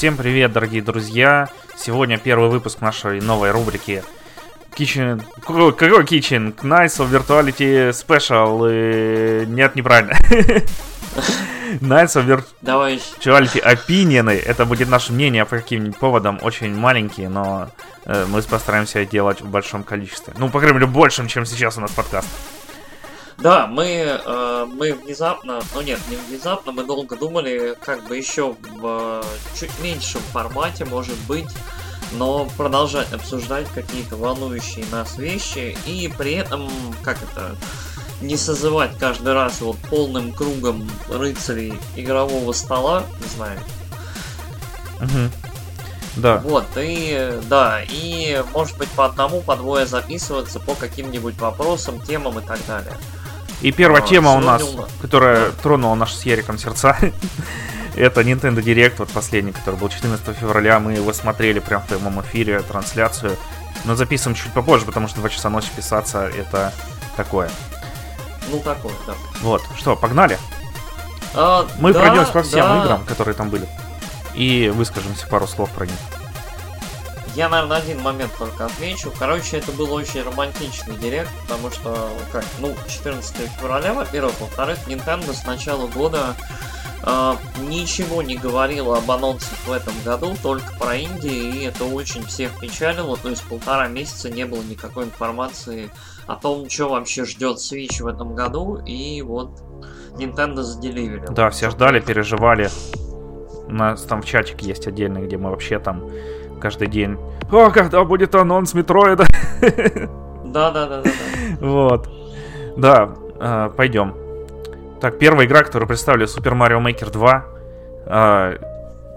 Всем привет, дорогие друзья! Сегодня первый выпуск нашей новой рубрики Kitchen... Какой Kitchen? Nights of Virtuality Special. И... Нет, неправильно. Nights of Virtuality Opinion. Это будет наше мнение по каким-нибудь поводам. Очень маленькие, но э, мы постараемся делать в большом количестве. Ну, по крайней мере, большим, чем сейчас у нас подкаст. Да, мы, э, мы внезапно, ну нет, не внезапно, мы долго думали, как бы еще в э, чуть меньшем формате, может быть, но продолжать обсуждать какие-то волнующие нас вещи и при этом, как это, не созывать каждый раз вот полным кругом рыцарей игрового стола, не знаю. Угу. Да. Вот, и да, и может быть по одному, по двое записываться по каким-нибудь вопросам, темам и так далее. И первая а, тема у нас, у которая тронула наши с Яриком сердца, это Nintendo Direct, вот последний, который был 14 февраля. Мы его смотрели прямо в прямом эфире, трансляцию. Но записываем чуть попозже, потому что 2 часа ночи писаться это такое. Ну, такое, да. Вот, что, погнали? А, Мы да, пройдемся по всем да. играм, которые там были. И выскажемся пару слов про них. Я, наверное, один момент только отмечу. Короче, это был очень романтичный директ, потому что, как, ну, 14 февраля, во-первых, во-вторых, Nintendo с начала года э, ничего не говорила об анонсах в этом году, только про Индии, и это очень всех печалило. То есть полтора месяца не было никакой информации о том, что вообще ждет Switch в этом году, и вот Nintendo заделивили. Да, все ждали, переживали. У нас там в чатике есть отдельный, где мы вообще там каждый день. О, когда будет анонс Метроида? Да, да, да, да. Вот. Да, э, пойдем. Так, первая игра, которую представили Super Mario Maker 2. Э,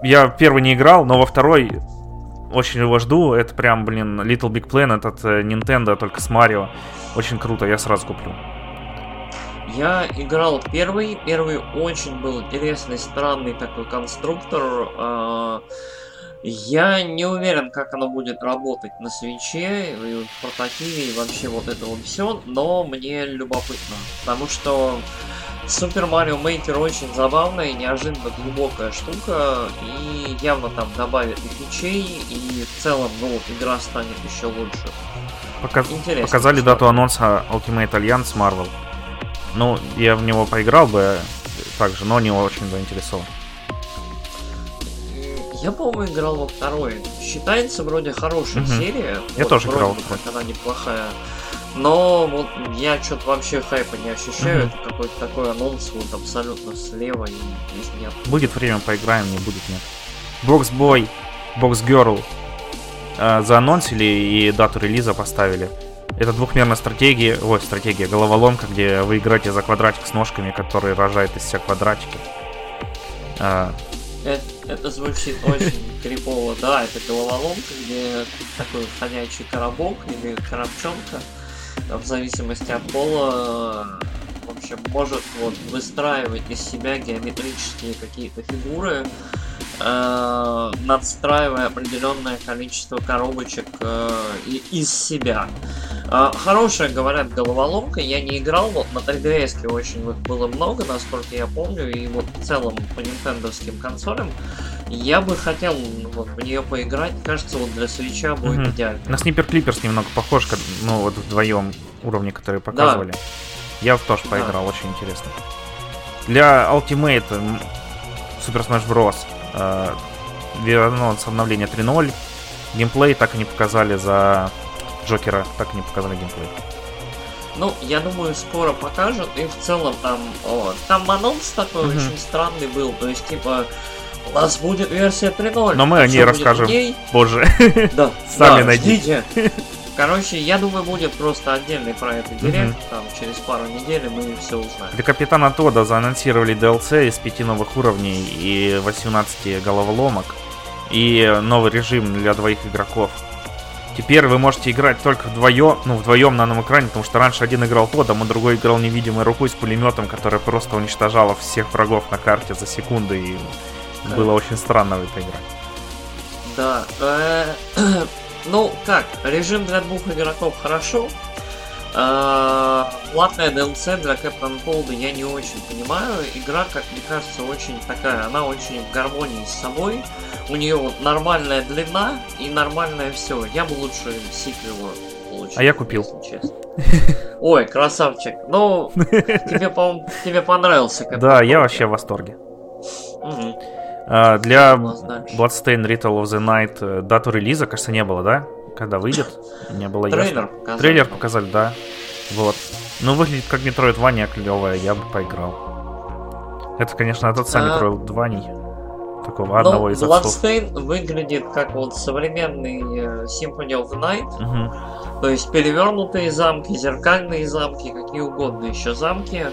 я первый не играл, но во второй очень его жду. Это прям, блин, Little Big Planet от э, Nintendo, только с Марио. Очень круто, я сразу куплю. Я играл первый. Первый очень был интересный, странный такой конструктор. Э я не уверен, как оно будет работать на свече, и в портативе, и вообще вот это вот все, но мне любопытно, потому что Super Mario Maker очень забавная и неожиданно глубокая штука, и явно там добавят и фичей, и в целом, ну вот, игра станет еще лучше. Показ... Показали что? дату анонса Ultimate Alliance Marvel. Ну, я в него поиграл бы также, но не очень заинтересован. Я, по-моему, играл во второй. Считается вроде хорошая угу. серия. Я вот, тоже играл. Как она неплохая. Но вот я что-то вообще хайпа не ощущаю. Угу. Это какой-то такой анонс вот абсолютно слева и здесь нет. Будет время, поиграем, не будет, нет. Боксбой, Боксгерл э, заанонсили и дату релиза поставили. Это двухмерная стратегия, ой, стратегия, головоломка, где вы играете за квадратик с ножками, который рожает из себя квадратики. Э, это, звучит очень крипово. Да, это головоломка, где такой ходячий коробок или коробчонка, в зависимости от пола, в общем, может вот выстраивать из себя геометрические какие-то фигуры, э, надстраивая определенное количество коробочек э, из себя. Э, хорошая, говорят, головоломка. Я не играл, вот на 3DS очень их было много, насколько я помню, и вот в целом по нинтендовским консолям. Я бы хотел вот, в нее поиграть. Кажется, вот для свеча будет угу. идеально. На Снипер Клиперс немного похож, ну вот вдвоем уровни, которые показывали. Да. Я тоже поиграл, да. очень интересно. Для Ultimate Super Smash Bros. Э, анонс обновления 3.0. Геймплей так и не показали за Джокера, так и не показали геймплей. Ну, я думаю, скоро покажут. И в целом там... О, там анонс такой mm-hmm. очень странный был. То есть, типа, у нас будет версия 3.0. Но мы о ней расскажем позже. Да, Сами да, найдите. Короче, я думаю, будет просто отдельный про это директ. Mm-hmm. Там через пару недель мы все узнаем. Для Капитана Тода заанонсировали DLC из пяти новых уровней и 18 головоломок. И новый режим для двоих игроков. Теперь вы можете играть только вдвоем, ну, вдвоем на одном экране, потому что раньше один играл Тодом, а другой играл невидимой рукой с пулеметом, которая просто уничтожала всех врагов на карте за секунды, и да. было очень странно в это играть. Да, э, ну как, режим для двух игроков хорошо, А, платная DLC для Captain Cold я не очень понимаю. Игра, как мне кажется, очень такая, она очень в гармонии с собой. У нее вот нормальная длина и нормальное все. Я бы лучше сиквел получил. А я купил. Если честно. Ой, красавчик. Ну, тебе, по тебе понравился Captain Да, я вообще в восторге. А, для Bloodstained Ritual of the Night э, дату релиза, кажется, не было, да? Когда выйдет, не было Трейлер ясно. Показали. Трейлер показали, да. Вот. Ну, выглядит как Metroidvania клевая, я бы поиграл. Это, конечно, тот самый а... Metroidvania. Такого ну, одного из отцов. выглядит как вот современный э, Symphony of the Night. Угу. То есть перевернутые замки, зеркальные замки, какие угодно еще замки.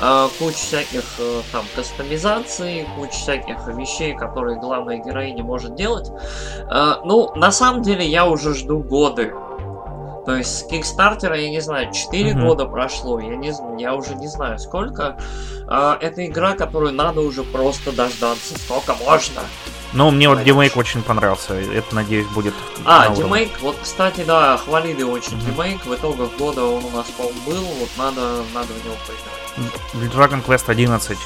Э, куча всяких э, там кастомизаций, куча всяких вещей, которые главная героиня может делать. Э, ну, на самом деле я уже жду годы то есть с Кикстартера, я не знаю, 4 mm-hmm. года прошло, я, не, я уже не знаю сколько. А, это игра, которую надо уже просто дождаться, сколько можно. Ну, мне вот демейк очень понравился. Это, надеюсь, будет. А, демейк, вот, кстати, да, хвалили очень mm-hmm. демейк. В итогах года он у нас, по-моему, был. Вот надо, надо в него поиграть. Dragon Quest 11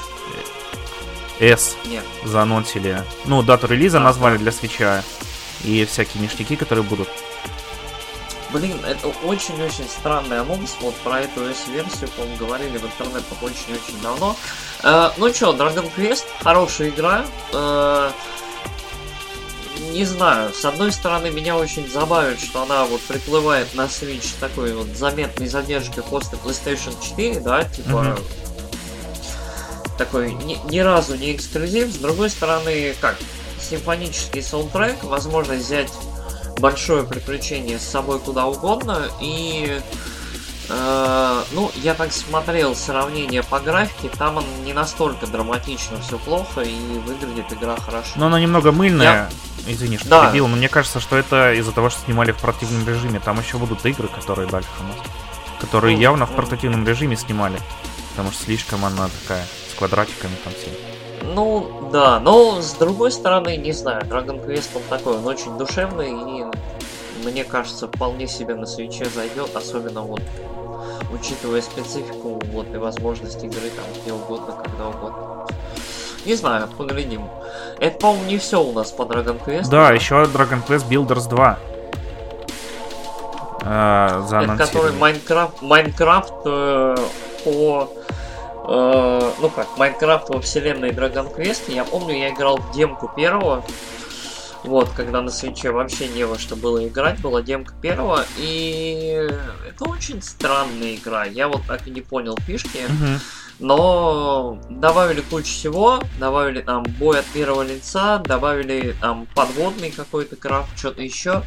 S Нет. заанонсили. Ну, дату релиза а, назвали для свеча. И всякие ништяки, которые будут. Блин, это очень-очень странный анонс. Вот про эту S-версию, по-моему, говорили в интернетах очень-очень давно. Э, ну чё, Dragon Quest, хорошая игра. Э, не знаю, с одной стороны, меня очень забавит, что она вот приплывает на Switch такой вот заметной задержкой после PlayStation 4, да, типа... Mm-hmm. Такой ни, ни разу не эксклюзив. С другой стороны, как, симфонический саундтрек, возможность взять большое приключение с собой куда угодно. И, э, ну, я так смотрел сравнение по графике, там он не настолько драматично все плохо и выглядит игра хорошо. Но она немного мыльная. Я... Извини, что да. перебил, но мне кажется, что это из-за того, что снимали в портативном режиме. Там еще будут игры, которые дальше у нас. Которые ну, явно ну... в портативном режиме снимали. Потому что слишком она такая, с квадратиками там все. Ну, да, но с другой стороны, не знаю, Dragon Quest он такой, он очень душевный и мне кажется, вполне себе на свече зайдет, особенно вот учитывая специфику вот и возможность игры там где угодно, когда угодно. Не знаю, поглядим. Это, по-моему, не все у нас по Dragon Quest. Да, еще Dragon Quest Builders 2. Э, Это который Майнкрафт, Майнкрафт э, по Э, ну как, Майнкрафт во вселенной Dragon Quest. Я помню, я играл в демку первого. Вот, когда на свече вообще не во что было играть, была демка первого, и это очень странная игра. Я вот так и не понял фишки. Но добавили кучу всего, добавили там бой от первого лица, добавили там подводный какой-то крафт, что-то еще.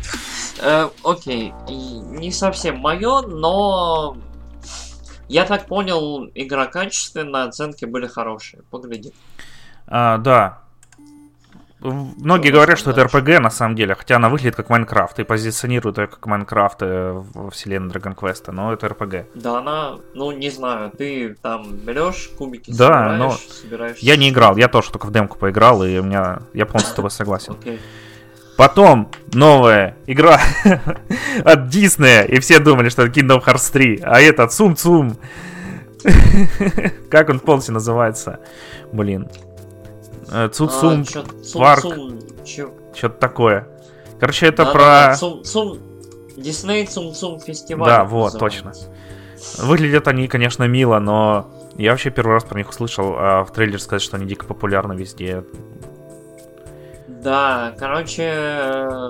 Э, окей, не совсем мое, но я так понял, игра качественная, оценки были хорошие. Погляди. А, да. Многие говорят, что это RPG на самом деле, хотя она выглядит как Майнкрафт и позиционирует ее как Майнкрафт э, в вселенной Dragon Quest, но это RPG. Да, она, ну не знаю, ты там берешь кубики, да, собираешь, но собираешь. Я не играл, я тоже только в демку поиграл, и у меня я полностью с тобой согласен. Okay. Потом новая игра от Диснея, и все думали, что это Kingdom Hearts 3, а это Цум Цум. как он полностью называется? Блин. Э, Цум Цум Парк. Что-то такое. Короче, это про... Дисней Цум Цум фестиваль. Да, вот, точно. Выглядят они, конечно, мило, но я вообще первый раз про них услышал, а в трейлере сказать, что они дико популярны везде. Да, короче, э,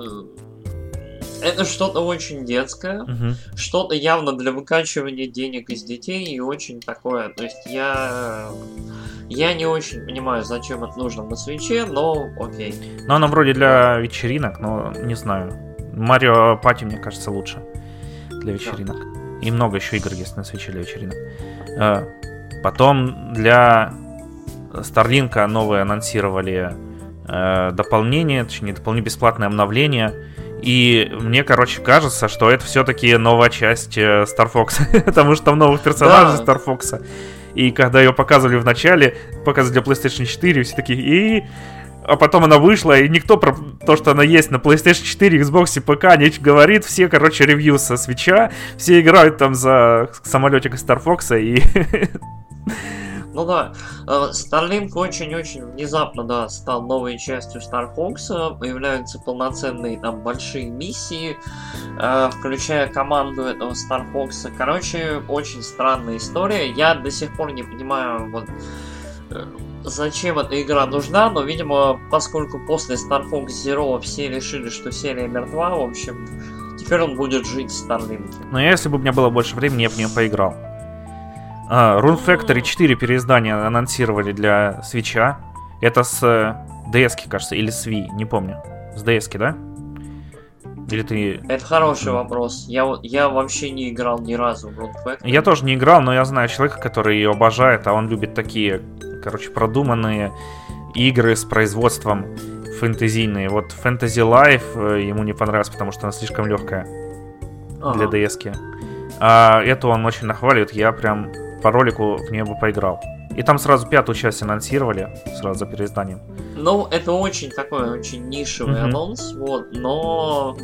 это что-то очень детское, угу. что-то явно для выкачивания денег из детей и очень такое. То есть я я не очень понимаю, зачем это нужно на свече, но окей. Ну, оно вроде для вечеринок, но не знаю. Марио Пати, мне кажется, лучше для вечеринок. Да. И много еще игр есть на свече для вечеринок. Э, потом для Старлинка новые анонсировали э, дополнение, точнее, дополнение бесплатное обновление. И мне, короче, кажется, что это все-таки новая часть э, Star Fox, потому что там новых персонажей да. Star Fox. И когда ее показывали в начале, показывали для PlayStation 4, все такие, и а потом она вышла, и никто про то, что она есть на PlayStation 4, Xbox и ПК не говорит. Все, короче, ревью со свеча, все играют там за самолетик Star Fox и... Ну да, э, Starlink очень-очень внезапно, да, стал новой частью Star Fox, появляются полноценные там большие миссии, э, включая команду этого Star Fox. Короче, очень странная история. Я до сих пор не понимаю, вот, э, зачем эта игра нужна, но, видимо, поскольку после Star Fox Zero все решили, что серия мертва, в общем, теперь он будет жить в Starlink. Но если бы у меня было больше времени, я бы в нее поиграл. А, Rune Factory 4 переиздания анонсировали для свеча. Это с DS, э, кажется, или с Wii, не помню. С DS, да? Или ты... Это хороший вопрос. Я, я вообще не играл ни разу в Rune Factory. Я тоже не играл, но я знаю человека, который ее обожает, а он любит такие, короче, продуманные игры с производством фэнтезийные. Вот Fantasy Life э, ему не понравилось, потому что она слишком легкая ага. для DS. -ки. А эту он очень нахваливает, я прям по ролику в нее бы поиграл. И там сразу пятую часть анонсировали, сразу за переизданием. Ну, это очень такой, очень нишевый mm-hmm. анонс, вот, но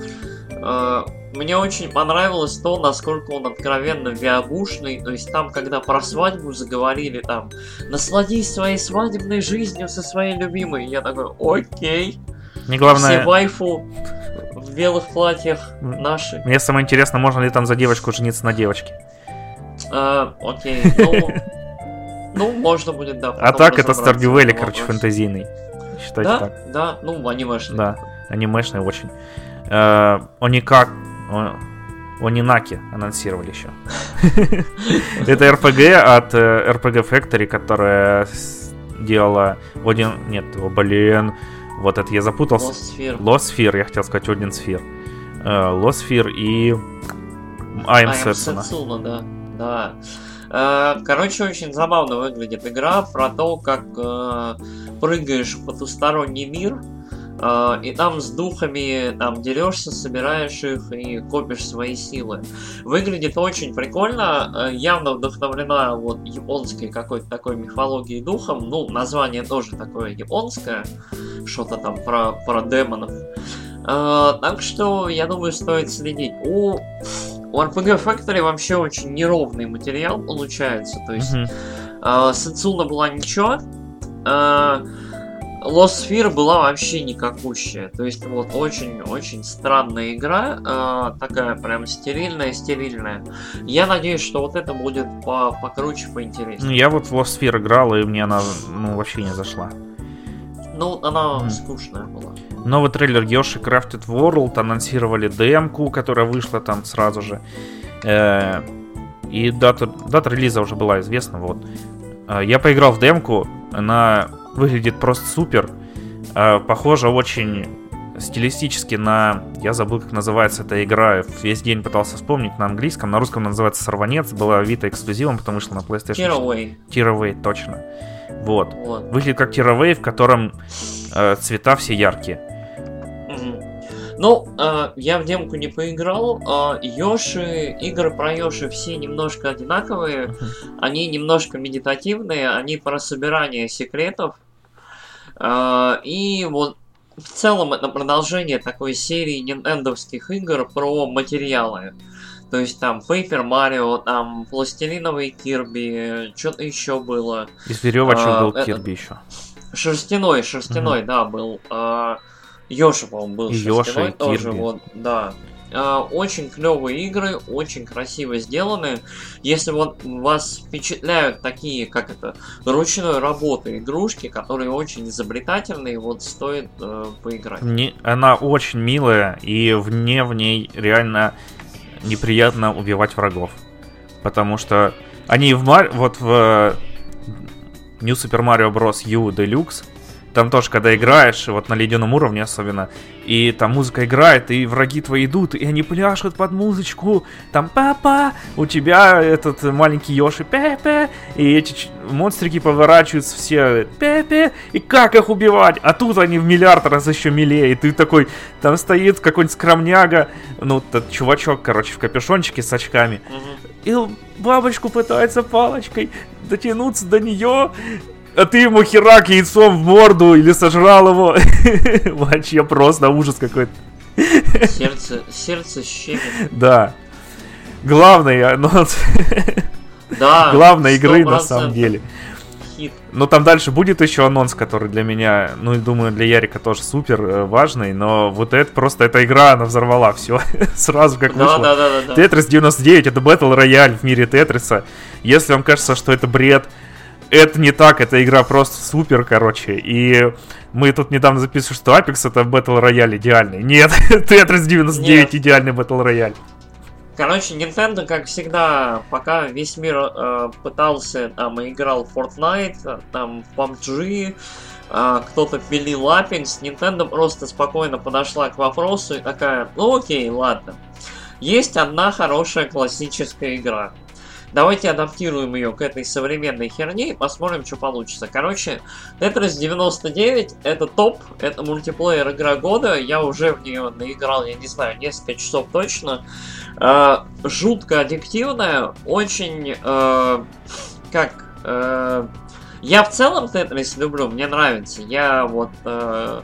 э, мне очень понравилось то, насколько он откровенно виабушный, то есть там, когда про свадьбу заговорили, там, насладись своей свадебной жизнью со своей любимой, я такой, окей. Не главное... Все вайфу в белых платьях наши. Мне самое интересно, можно ли там за девочку жениться на девочке. А, окей, ну... Ну, можно будет, да. А так это Stardew Valley, короче, фэнтезийный. Считайте да, так. Да, ну, анимешный. Да, анимешный очень. Э, Оникак... Онинаки анонсировали еще. Это RPG от RPG э, Factory, которая делала один... Нет, блин. Вот это я запутался. Lost Sphere. Lost Sphere, я хотел сказать Один Sphere. Э, Lost Sphere и... I'm Setsuna. да да. Э, короче, очень забавно выглядит игра про то, как э, прыгаешь в потусторонний мир, э, и там с духами там дерешься, собираешь их и копишь свои силы. Выглядит очень прикольно, явно вдохновлена вот японской какой-то такой мифологией духом. Ну, название тоже такое японское, что-то там про, про демонов. Так что, я думаю, стоит следить. У у RPG Factory вообще очень неровный материал получается. То есть mm-hmm. э, Сацуна была ничего, э, Lost Sphere была вообще никакущая. То есть вот очень-очень странная игра, э, такая прям стерильная, стерильная. Я надеюсь, что вот это будет по покруче, поинтереснее. Ну, я вот в Lost Sphere играл, и мне она ну, вообще не зашла. Ну, она mm. скучная была. Новый трейлер Yoshi Crafted World анонсировали демку, которая вышла там сразу же. Э, и дата, дата релиза уже была известна. Вот. Э, я поиграл в демку, она выглядит просто супер. Э, похожа очень стилистически на... Я забыл, как называется эта игра. Весь день пытался вспомнить на английском. На русском называется «Сорванец». Была Vita эксклюзивом, потому что на PlayStation... Tearaway. Tearaway, точно. Вот. вот. Выглядит как Tearaway, в котором э, цвета все яркие. Ну, э, я в демку не поиграл. Э, Йоши, игры про Йоши все немножко одинаковые. Они немножко медитативные, они про собирание секретов. Э, и вот в целом это продолжение такой серии нинтендовских игр про материалы. То есть там Paper Mario, там Пластилиновый Кирби, что-то еще было. Из веревочек а, был Кирби еще. Шерстяной, шерстяной, угу. да, был. А, Йоши, по-моему, был и Йоши, тоже, Кирби. вот, да. А, очень клевые игры, очень красиво сделаны. Если вот вас впечатляют такие, как это, ручной работы игрушки, которые очень изобретательные, вот стоит э, поиграть. Не, она очень милая, и вне в ней реально неприятно убивать врагов. Потому что они в Мар... вот в New Super Mario Bros. U Deluxe там тоже, когда играешь, вот на ледяном уровне особенно, и там музыка играет, и враги твои идут, и они пляшут под музычку, там папа, у тебя этот маленький Йоши пепе, и эти монстрики поворачиваются все пепе, и как их убивать? А тут они в миллиард раз еще милее, и ты такой, там стоит какой-нибудь скромняга, ну, тот чувачок, короче, в капюшончике с очками, и бабочку пытается палочкой дотянуться до нее, а ты ему херак яйцом в морду или сожрал его. Вообще просто ужас какой-то. Сердце, сердце щемит. Да. Главный анонс. Да. Главной игры на самом деле. Хит. Но там дальше будет еще анонс, который для меня, ну и думаю, для Ярика тоже супер э, важный, но вот это просто, эта игра, она взорвала все сразу как вышло. Да, да, да, да. Tetris 99 это Battle Royale в мире Тетриса. Если вам кажется, что это бред, это не так, эта игра просто супер, короче. И мы тут недавно записывали, что Apex это Battle Royale идеальный. Нет, Tetris 99 Нет. идеальный Battle Royale. Короче, Nintendo, как всегда, пока весь мир э, пытался, там, играл в Fortnite, там, в PUBG, э, кто-то пилил Apex, Nintendo просто спокойно подошла к вопросу и такая, ну окей, ладно. Есть одна хорошая классическая игра. Давайте адаптируем ее к этой современной херне и посмотрим, что получится. Короче, Tetris 99 это топ, это мультиплеер игра года. Я уже в нее наиграл, я не знаю, несколько часов точно. Э, жутко аддиктивная, очень... Э, как... Э, я в целом Tetris люблю, мне нравится. Я вот... Э,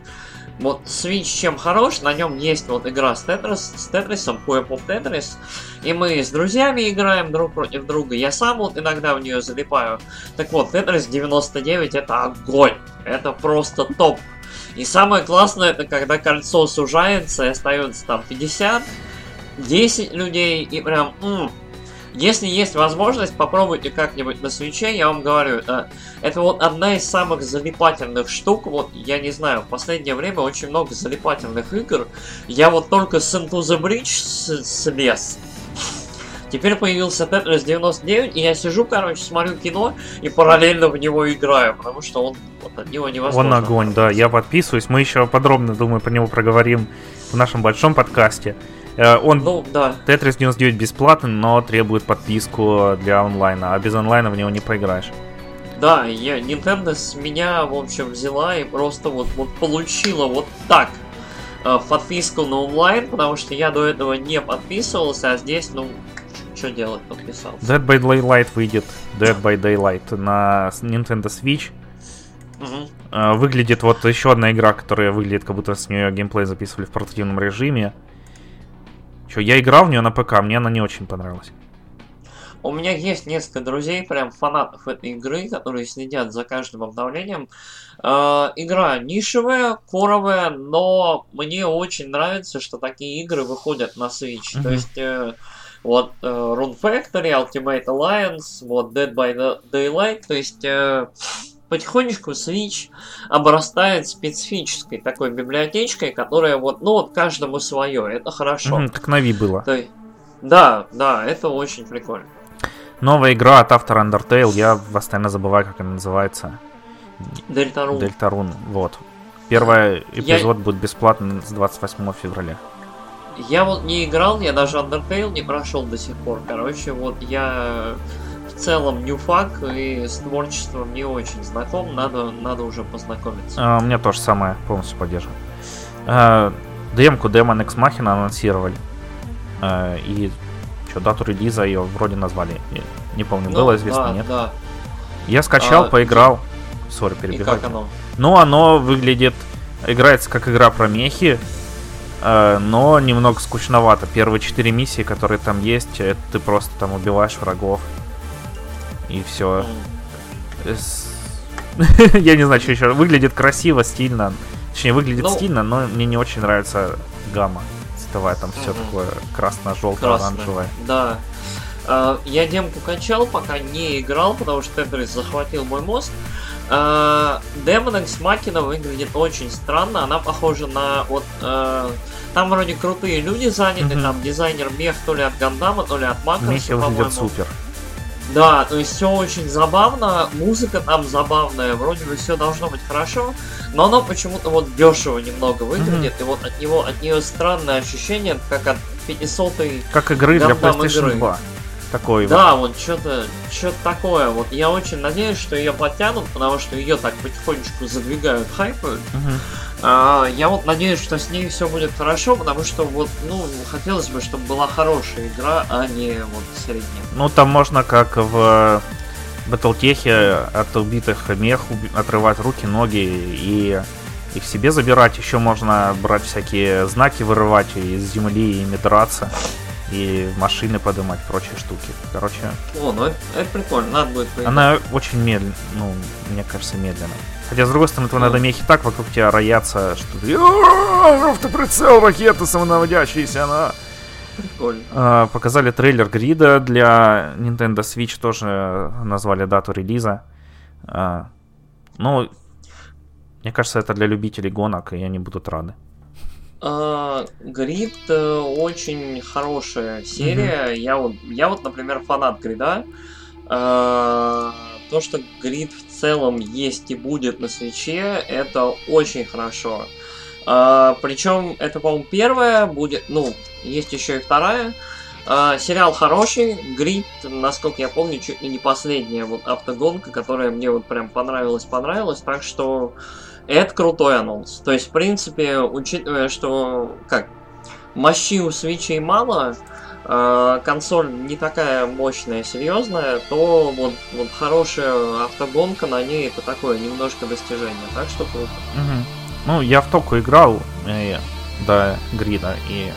вот Switch чем хорош, на нем есть вот игра с, Тетрис, с Тетрисом, Pop Tetris, и мы с друзьями играем друг против друга, я сам вот иногда в нее залипаю. Так вот, Tetris 99 это огонь, это просто топ. И самое классное, это когда кольцо сужается и остается там 50, 10 людей, и прям, м-м, если есть возможность, попробуйте как-нибудь на свече, я вам говорю, это, это вот одна из самых залипательных штук, вот, я не знаю, в последнее время очень много залипательных игр, я вот только с Into the Bridge слез, Теперь появился Tetris 99, и я сижу, короче, смотрю кино и параллельно в него играю, потому что он вот от него невозможно. Он огонь, да, я подписываюсь. Мы еще подробно, думаю, про него проговорим в нашем большом подкасте. Э, он ну, да. Tetris 99 бесплатный, но требует подписку для онлайна, а без онлайна в него не поиграешь. Да, я, Nintendo с меня, в общем, взяла и просто вот, вот получила вот так э, подписку на онлайн, потому что я до этого не подписывался, а здесь, ну, что делать, подписался. Dead by Daylight выйдет, Dead by Daylight на Nintendo Switch. Угу. Выглядит вот еще одна игра, которая выглядит, как будто с нее геймплей записывали в портативном режиме. Че, я играл в нее на ПК, мне она не очень понравилась. У меня есть несколько друзей, прям фанатов этой игры, которые следят за каждым обновлением. Э, игра нишевая, коровая, но мне очень нравится, что такие игры выходят на Switch. Mm-hmm. То есть э, вот э, Rune Factory, Ultimate Alliance, вот Dead by Daylight, то есть э, потихонечку Switch обрастает специфической такой библиотечкой, которая вот, ну вот каждому свое, это хорошо. Mm, как на Wii было. То, да, да, это очень прикольно. Новая игра от автора Undertale, я постоянно забываю, как она называется. Дельтарун. Дельтарун, вот. Первый эпизод я... будет бесплатный с 28 февраля. Я вот не играл, я даже Undertale не прошел до сих пор. Короче, вот я целом нюфак и с творчеством не очень знаком, надо, надо уже познакомиться. А, у меня тоже самое, полностью поддерживаю. А, демку Demon X Machina анонсировали. А, и что, дату релиза ее вроде назвали. Не помню, ну, было известно, да, нет? Да. Я скачал, а, поиграл. Сори, перебиваю. как оно? Ну, оно выглядит... Играется как игра про мехи, э, но немного скучновато. Первые четыре миссии, которые там есть, это ты просто там убиваешь врагов и все. Я не знаю, что еще. Выглядит красиво, стильно. Точнее, выглядит ну, стильно, но мне не очень нравится гамма цветовая. Там все такое красно-желтое, оранжевое. Да. Uh, я демку качал, пока не играл, потому что Тетрис захватил мой мозг. Uh, Demon X Machina выглядит очень странно. Она похожа на вот uh, там вроде крутые люди заняты, mm-hmm. там дизайнер мех то ли от Гандама, то ли от Макроса, Мехи выглядят супер. Да, то есть все очень забавно, музыка там забавная, вроде бы все должно быть хорошо, но оно почему-то вот дешево немного выглядит, mm-hmm. и вот от него от нее странное ощущение, как от 500 Как игры для PlayStation игры. 2. Такой да, вот, вот что-то что такое. Вот я очень надеюсь, что ее подтянут, потому что ее так потихонечку задвигают, хайпают. Uh-huh. Я вот надеюсь, что с ней все будет хорошо, потому что вот, ну, хотелось бы, чтобы была хорошая игра, а не вот средняя. Ну, там можно как в батлтехе от убитых мех отрывать руки, ноги и их себе забирать. Еще можно брать всякие знаки, вырывать из земли и ими драться. И машины поднимать, прочие штуки. Короче. О, ну это, это прикольно, надо будет поиграть. Она очень медленно, ну, мне кажется, медленно. Хотя, с другой стороны, твои надо мехи так вокруг тебя роятся, что ты... Автоприцел, ракета самонаводящаяся, она... Прикольно. А, показали трейлер грида для Nintendo Switch, тоже назвали дату релиза. А, ну, мне кажется, это для любителей гонок, и они будут рады. Uh, Грид uh, очень хорошая серия. Mm-hmm. Я, вот, я вот, например, фанат Грида. Uh, то, что Грид в целом есть и будет на свече, это очень хорошо. Uh, причем это, по-моему, первая будет, ну, есть еще и вторая. Сериал хороший, Грид, насколько я помню, чуть ли не последняя вот автогонка, которая мне вот прям понравилась, понравилась, так что это крутой анонс. То есть, в принципе, учитывая, что как мощи у свечей мало, э, консоль не такая мощная, серьезная, то вот, вот хорошая автогонка на ней это такое немножко достижение. Так что круто. Угу. Ну, я в току играл э, до грида, и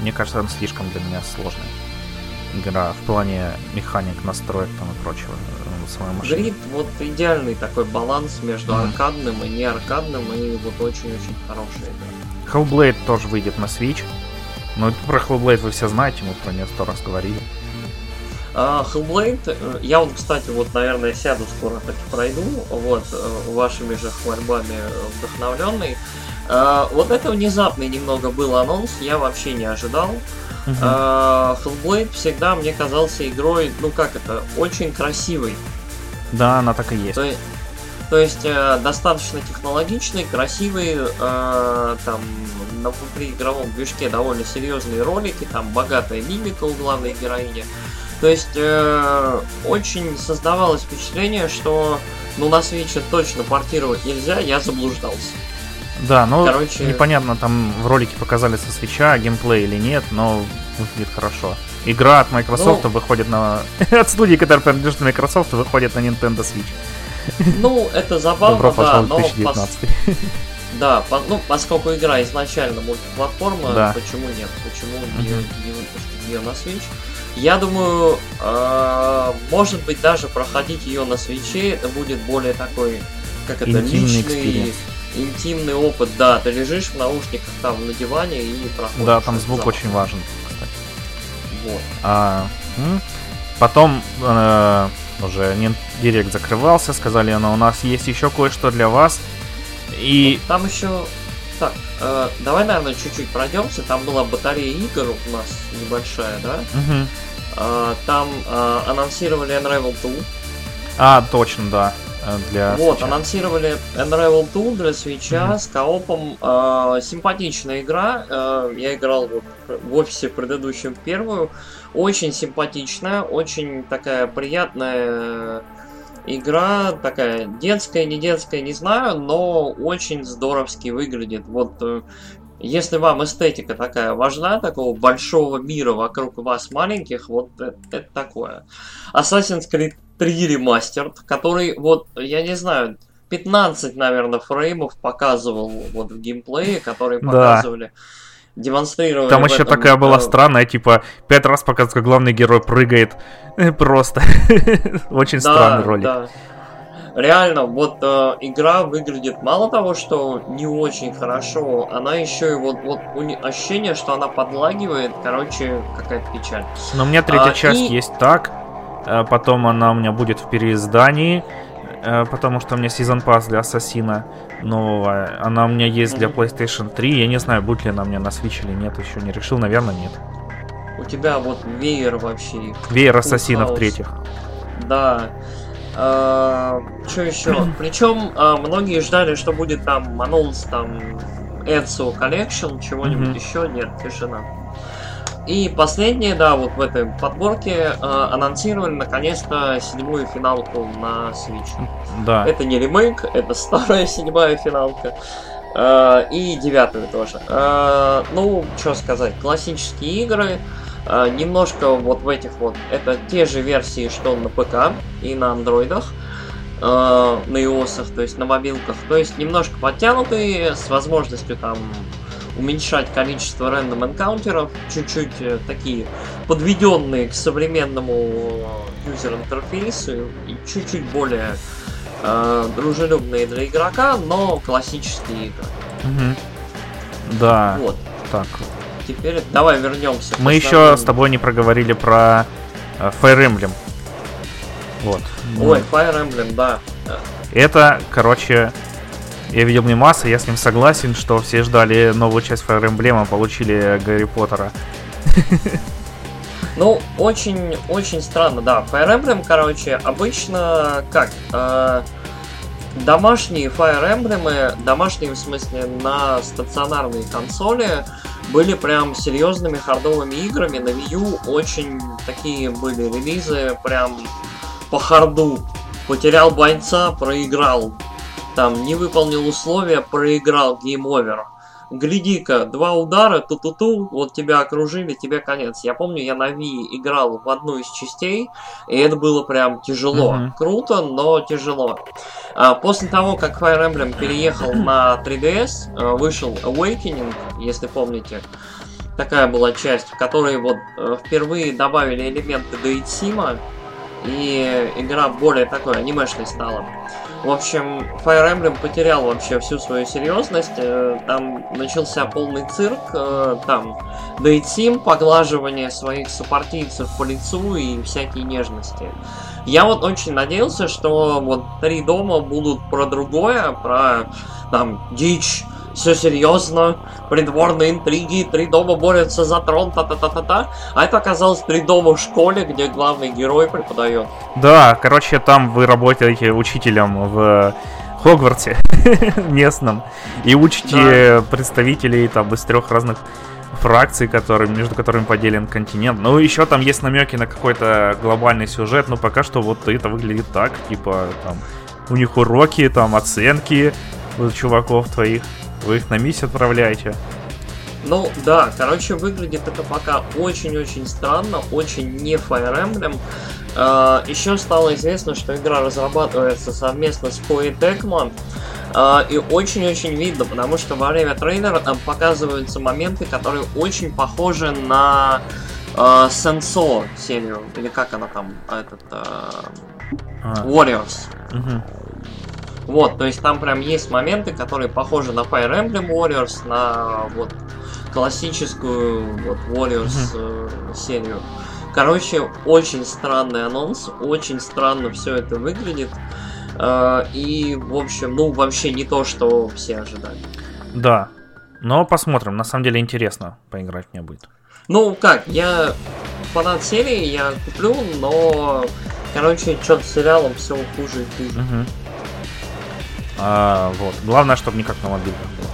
мне кажется, он слишком для меня сложный игра в плане механик, настроек там и прочего самой. Грид вот идеальный такой баланс между mm-hmm. аркадным и не аркадным, и вот очень-очень хорошая игра. Hellblade тоже выйдет на Switch. Но про Hellblade вы все знаете, мы про нее сто раз говорили. Uh, Hellblade, э, я вот, кстати, вот, наверное, сяду скоро таки пройду, вот, э, вашими же хвальбами вдохновленный. Uh, вот это внезапный немного был анонс, я вообще не ожидал. Uh-huh. Uh, Hellblade всегда мне казался игрой, ну как это, очень красивой. Да, она так и есть. То, то есть э, достаточно технологичный, красивый, э, там на внутриигровом движке довольно серьезные ролики, там богатая мимика у главной героини. То есть э, очень создавалось впечатление, что ну на свече точно портировать нельзя, я заблуждался. Да, ну Короче... непонятно, там в ролике показали со свеча геймплей или нет, но выглядит хорошо. Игра от Microsoft ну, выходит на... от студии, которая принадлежит Microsoft, выходит на Nintendo Switch. Ну, это забавно, Добро да, но... 2019. Пос... Да, по... ну, поскольку игра изначально мультиплатформа, да. почему нет? Почему uh-huh. не, не выпустить ее на Switch? Я думаю, э, может быть, даже проходить ее на Switch е, это будет более такой, как это, Интимный личный, experience. Интимный опыт. Да, ты лежишь в наушниках там на диване и проходишь. Да, там звук очень важен. Вот. А, потом э, уже директ закрывался, сказали, но у нас есть еще кое-что для вас. И... Там еще... Так, э, давай, наверное, чуть-чуть пройдемся. Там была батарея игр у нас небольшая, да? Угу. Э, там э, анонсировали Unravel 2. А, точно, да. Э, для вот, свеча. анонсировали Unravel 2 для свеча mm-hmm. с коопом. Э, симпатичная игра. Э, я играл вот в офисе предыдущем первую. Очень симпатичная, очень такая приятная игра. Такая детская, не детская, не знаю, но очень здоровски выглядит. Вот э, если вам эстетика такая важна, такого большого мира вокруг вас маленьких, вот это, это такое. Assassin's Creed 3 ремастер, который, вот, я не знаю, 15, наверное, фреймов показывал вот в геймплее, которые показывали. Да демонстрировали. Там еще этом, такая была э... странная, типа, пять раз показывают, как главный герой прыгает. Просто. Очень да, странный ролик. Да. Реально, вот э, игра выглядит мало того, что не очень хорошо, она еще и вот, вот ощущение, что она подлагивает, короче, какая-то печаль. Но у меня третья а, часть и... есть так, Э, потом она у меня будет в переиздании, э, потому что у меня Season Pass для Ассасина нового. Она у меня есть для PlayStation 3. Я не знаю, будет ли она у меня на Switch или нет, еще не решил, наверное, нет. У тебя вот веер вообще. Веер Ассасинов третьих. Да. А, что еще? Причем а, многие ждали, что будет там анонс там Ezio Collection, чего-нибудь еще. Нет, тишина. И последнее, да, вот в этой подборке э, анонсировали наконец-то седьмую финалку на Switch. Да. Это не ремейк, это старая седьмая финалка. Э, и девятую тоже. Э, ну, что сказать, классические игры. э, немножко вот в этих вот, это те же версии, что на ПК и на андроидах, э, на iOS, то есть на мобилках, то есть немножко подтянутые, с возможностью там уменьшать количество рандом энкаунтеров, чуть-чуть э, такие подведенные к современному юзер интерфейсу и чуть-чуть более э, дружелюбные для игрока, но классические игры. Угу. Да. Вот. Так. Теперь давай вернемся. Мы еще с тобой не проговорили про э, Fire Emblem. Вот. Ой, Fire Emblem, да. Это, короче, я видел мемасы, я с ним согласен, что все ждали новую часть Fire Emblem, а получили Гарри Поттера. Ну, очень-очень странно, да. Fire Emblem, короче, обычно как? Э, домашние Fire Emblem, домашние в смысле на стационарные консоли, были прям серьезными хардовыми играми. На Wii U очень такие были релизы, прям по харду. Потерял бойца, проиграл. Там не выполнил условия, проиграл, game over гляди-ка, два удара, ту-ту-ту, вот тебя окружили, тебе конец. Я помню, я на Wii играл в одну из частей, и это было прям тяжело. Mm-hmm. Круто, но тяжело. А, после того, как Fire Emblem переехал на 3DS, э, вышел Awakening, если помните, такая была часть, в которой вот э, впервые добавили элементы Дейтсима, и игра более такой анимешной стала. В общем, Fire Emblem потерял вообще всю свою серьезность. Э, там начался полный цирк. Э, там дейтсим, поглаживание своих сопартийцев по лицу и всякие нежности. Я вот очень надеялся, что вот три дома будут про другое, про там дичь, все серьезно, придворные интриги, три дома борются за трон, та-та-та-та-та. А это оказалось три дома в школе, где главный герой преподает. Да, короче, там вы работаете учителем в Хогвартсе местном и учите да. представителей там из трех разных фракций, которые, между которыми поделен континент. Ну, еще там есть намеки на какой-то глобальный сюжет, но пока что вот это выглядит так, типа, там, у них уроки, там, оценки у чуваков твоих. Вы их на миссию отправляете? Ну да, короче, выглядит это пока очень-очень странно, очень не Fire Emblem. Uh, еще стало известно, что игра разрабатывается совместно с Koei Tecmo. Uh, и очень-очень видно, потому что во время трейлера там показываются моменты, которые очень похожи на uh, Senso серию, или как она там, этот, Warriors. Uh-huh. Вот, то есть там прям есть моменты, которые похожи на Fire Emblem Warriors, на вот классическую вот Warriors э, серию. Короче, очень странный анонс, очень странно все это выглядит. Э, и, в общем, ну, вообще не то, что все ожидали. Да. Но посмотрим. На самом деле интересно поиграть мне будет. Ну, как, я фанат серии, я куплю, но, короче, что-то с сериалом все хуже и хуже. Угу. А, вот. Главное, чтобы никак на мобилках было.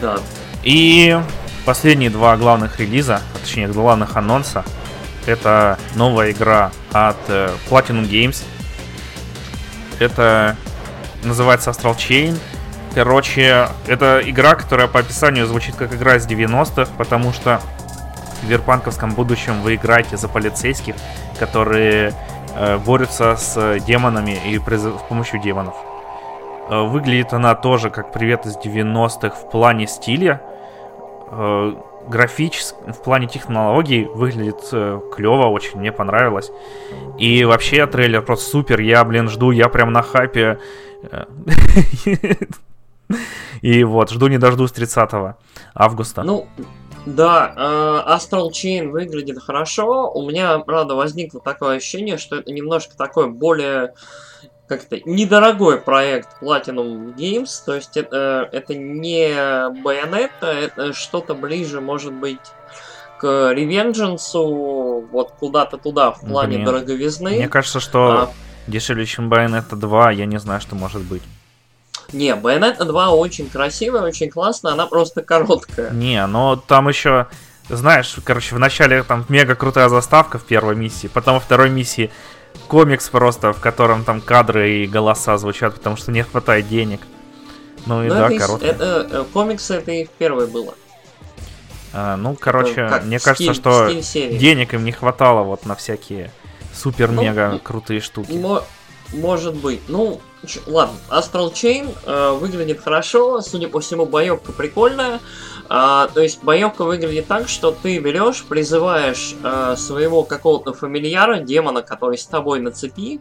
Да. И последние два главных релиза, а точнее главных анонса, это новая игра от uh, Platinum Games. Это называется Astral Chain. Короче, это игра, которая по описанию звучит как игра из 90-х, потому что в киберпанковском будущем вы играете за полицейских, которые э, борются с демонами и с помощью демонов. Э, выглядит она тоже как привет из 90-х в плане стиля. Э, графически, в плане технологий выглядит э, клево, очень мне понравилось. И вообще трейлер просто супер. Я, блин, жду, я прям на хайпе. И вот, жду не дождусь 30 августа. Ну, да, Astral Chain выглядит хорошо. У меня, правда, возникло такое ощущение, что это немножко такое более как-то недорогой проект Platinum Games, то есть это, это не Bayonetta, это что-то ближе, может быть, к Revengeance, вот куда-то туда, в плане Блин. дороговизны. Мне кажется, что а... дешевле, чем Bayonetta 2, я не знаю, что может быть. Не, Bayonetta 2 очень красивая, очень классная, она просто короткая. Не, но там еще, знаешь, короче, в начале там мега крутая заставка в первой миссии, потом во второй миссии комикс просто, в котором там кадры и голоса звучат, потому что не хватает денег. Ну и Но ну, да, это, короткое. Это, э, комикс это и в первой было. А, ну, короче, как мне кажется, стиль, что стиль денег им не хватало вот на всякие супер-мега ну, крутые штуки. Мо- может быть. Ну, ладно. Astral Chain э, выглядит хорошо, судя по всему, боевка прикольная. А, то есть боевка выглядит так, что ты берешь, призываешь а, своего какого-то фамильяра, демона, который с тобой на цепи,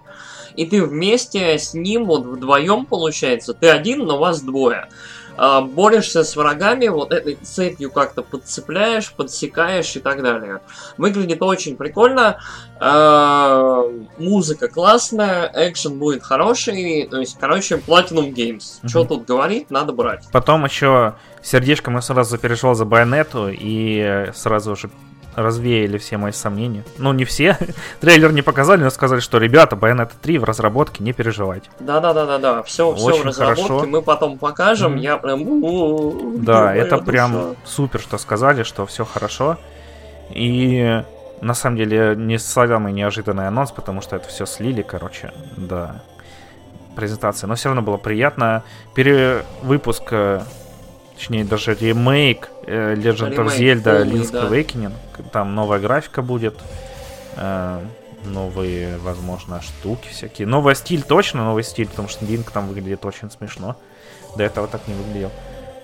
и ты вместе с ним, вот вдвоем получается, ты один, но вас двое. А, борешься с врагами, вот этой цепью как-то подцепляешь, подсекаешь и так далее. Выглядит очень прикольно, а, музыка классная, экшен будет хороший, то есть, короче, Platinum Games. Mm-hmm. Что тут говорить, надо брать. Потом еще сердечком я сразу перешел за байонету и сразу же развеяли все мои сомнения. Ну, не все. Трейлер не показали, но сказали, что ребята, Bayonetta 3 в разработке, не переживайте. Да-да-да-да-да, все, все в разработке, хорошо. мы потом покажем, mm-hmm. я прям... Да, это прям супер, что сказали, что все хорошо. И на самом деле не самый неожиданный анонс, потому что это все слили, короче, да, презентация. Но все равно было приятно. Перевыпуск э, точнее даже ремейк э, Legend of Zelda Link's да. Awakening. Там новая графика будет, э, новые, возможно, штуки всякие. Новый стиль точно, новый стиль, потому что Линк там выглядит очень смешно. До этого так не выглядел.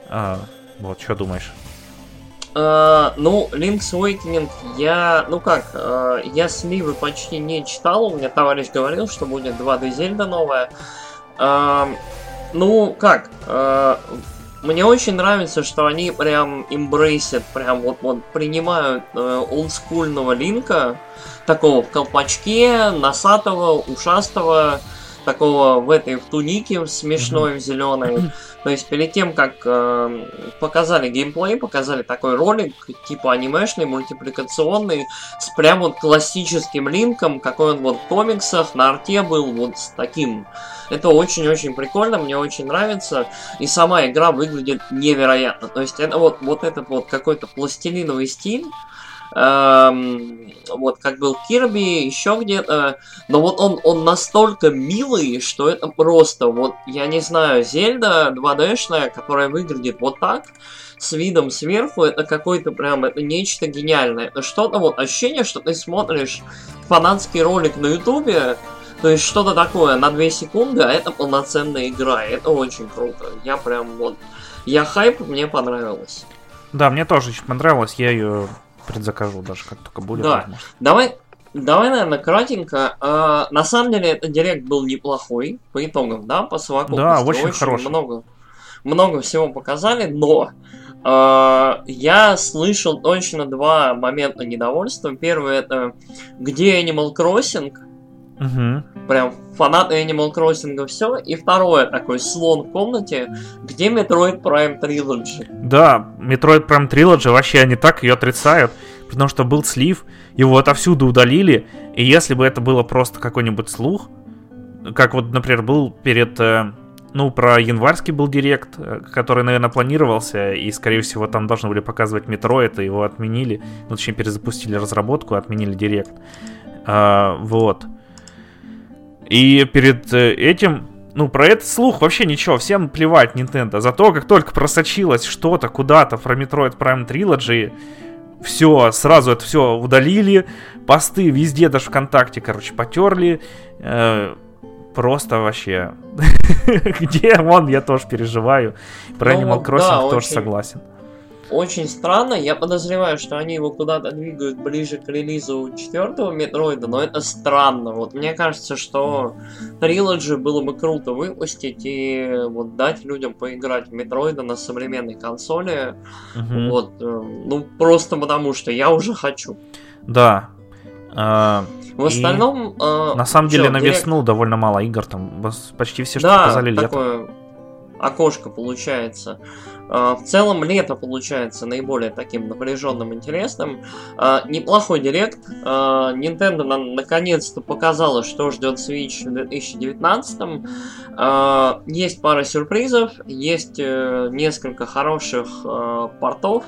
А, вот, что думаешь? Uh, ну, Link's Awakening я, ну как, uh, я сливы почти не читал, у меня товарищ говорил, что будет 2D Зельда новая. Uh, ну, как, мне очень нравится, что они прям имбрейсят, прям вот, вот принимают э, олдскульного линка, такого в колпачке, носатого, ушастого, такого в этой в тунике смешной, mm-hmm. зеленой. То есть перед тем, как э, показали геймплей, показали такой ролик, типа анимешный, мультипликационный, с прям вот классическим линком, какой он вот в комиксах, на арте был вот с таким. Это очень-очень прикольно, мне очень нравится. И сама игра выглядит невероятно. То есть это вот, вот этот вот какой-то пластилиновый стиль, эм, вот как был Кирби, еще где-то. Но вот он, он настолько милый, что это просто, вот, я не знаю, Зельда 2D-шная, которая выглядит вот так, с видом сверху, это какой-то прям, это нечто гениальное. Это что-то вот, ощущение, что ты смотришь фанатский ролик на ютубе, то есть что-то такое на 2 секунды, а это полноценная игра, и это очень круто. Я прям вот, я хайп, мне понравилось. Да, мне тоже очень понравилось, я ее предзакажу даже, как только будет. Да, давай, давай, наверное, кратенько. А, на самом деле, этот директ был неплохой по итогам, да, по совокупности. Да, очень, очень хороший. Много, много всего показали, но Uh, я слышал точно два момента недовольства. Первый это где Animal Crossing, Угу. Прям фанат Animal Crossing все. И второе, такой слон в комнате, где Metroid Prime Trilogy. Да, Metroid Prime Trilogy вообще они так ее отрицают, потому что был слив, его отовсюду удалили, и если бы это было просто какой-нибудь слух, как вот, например, был перед э, ну, про январский был директ, э, который, наверное, планировался, и, скорее всего, там должны были показывать Metroid, и его отменили. Ну, точнее, перезапустили разработку, отменили директ. А, вот. И перед э, этим, ну, про этот слух вообще ничего, всем плевать Nintendo. Зато как только просочилось что-то куда-то про Metroid Prime Trilogy, все, сразу это все удалили, посты везде, даже ВКонтакте, короче, потерли. Э, просто вообще. Где он, я тоже переживаю. Про ну, Animal Crossing тоже согласен очень странно. Я подозреваю, что они его куда-то двигают ближе к релизу четвертого Метроида, но это странно. Вот мне кажется, что Trilogy было бы круто выпустить и вот дать людям поиграть в Метроида на современной консоли. Угу. Вот, э, ну просто потому что я уже хочу. Да. А, в остальном... Э, на самом деле на директ... весну довольно мало игр, там почти все, что да, показали лето. такое окошко получается. А, в целом лето получается наиболее таким напряженным, интересным. А, неплохой директ. А, Nintendo наконец-то показала, что ждет Switch в 2019. Есть пара сюрпризов, есть э, несколько хороших портов.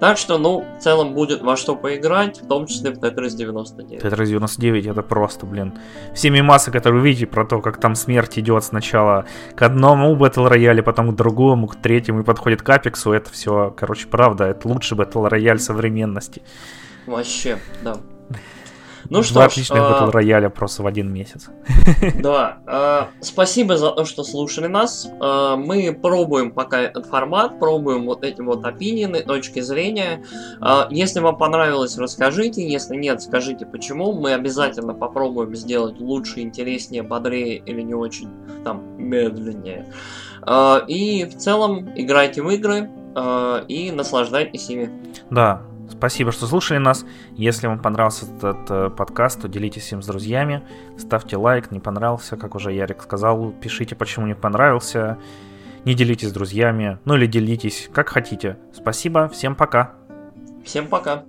Так что, ну, в целом будет во что поиграть, в том числе в Tetris 99. Tetris 99 это просто, блин. Все мимасы, которые вы видите про то, как там смерть идет сначала к одному Battle рояле, потом к другому, к третьему и подходит к Апексу. Это все, короче, правда. Это лучший батл рояль современности. Вообще, да. Ну Два что отличных ж, батл рояля просто в один месяц. Да. Э, спасибо за то, что слушали нас. Э, мы пробуем пока этот формат, пробуем вот эти вот опинины, точки зрения. Э, если вам понравилось, расскажите. Если нет, скажите почему. Мы обязательно попробуем сделать лучше, интереснее, бодрее или не очень там медленнее. Э, и в целом играйте в игры э, и наслаждайтесь ими. Да, Спасибо, что слушали нас. Если вам понравился этот э, подкаст, то делитесь им с друзьями. Ставьте лайк, не понравился, как уже Ярик сказал. Пишите, почему не понравился. Не делитесь с друзьями. Ну или делитесь, как хотите. Спасибо, всем пока. Всем пока.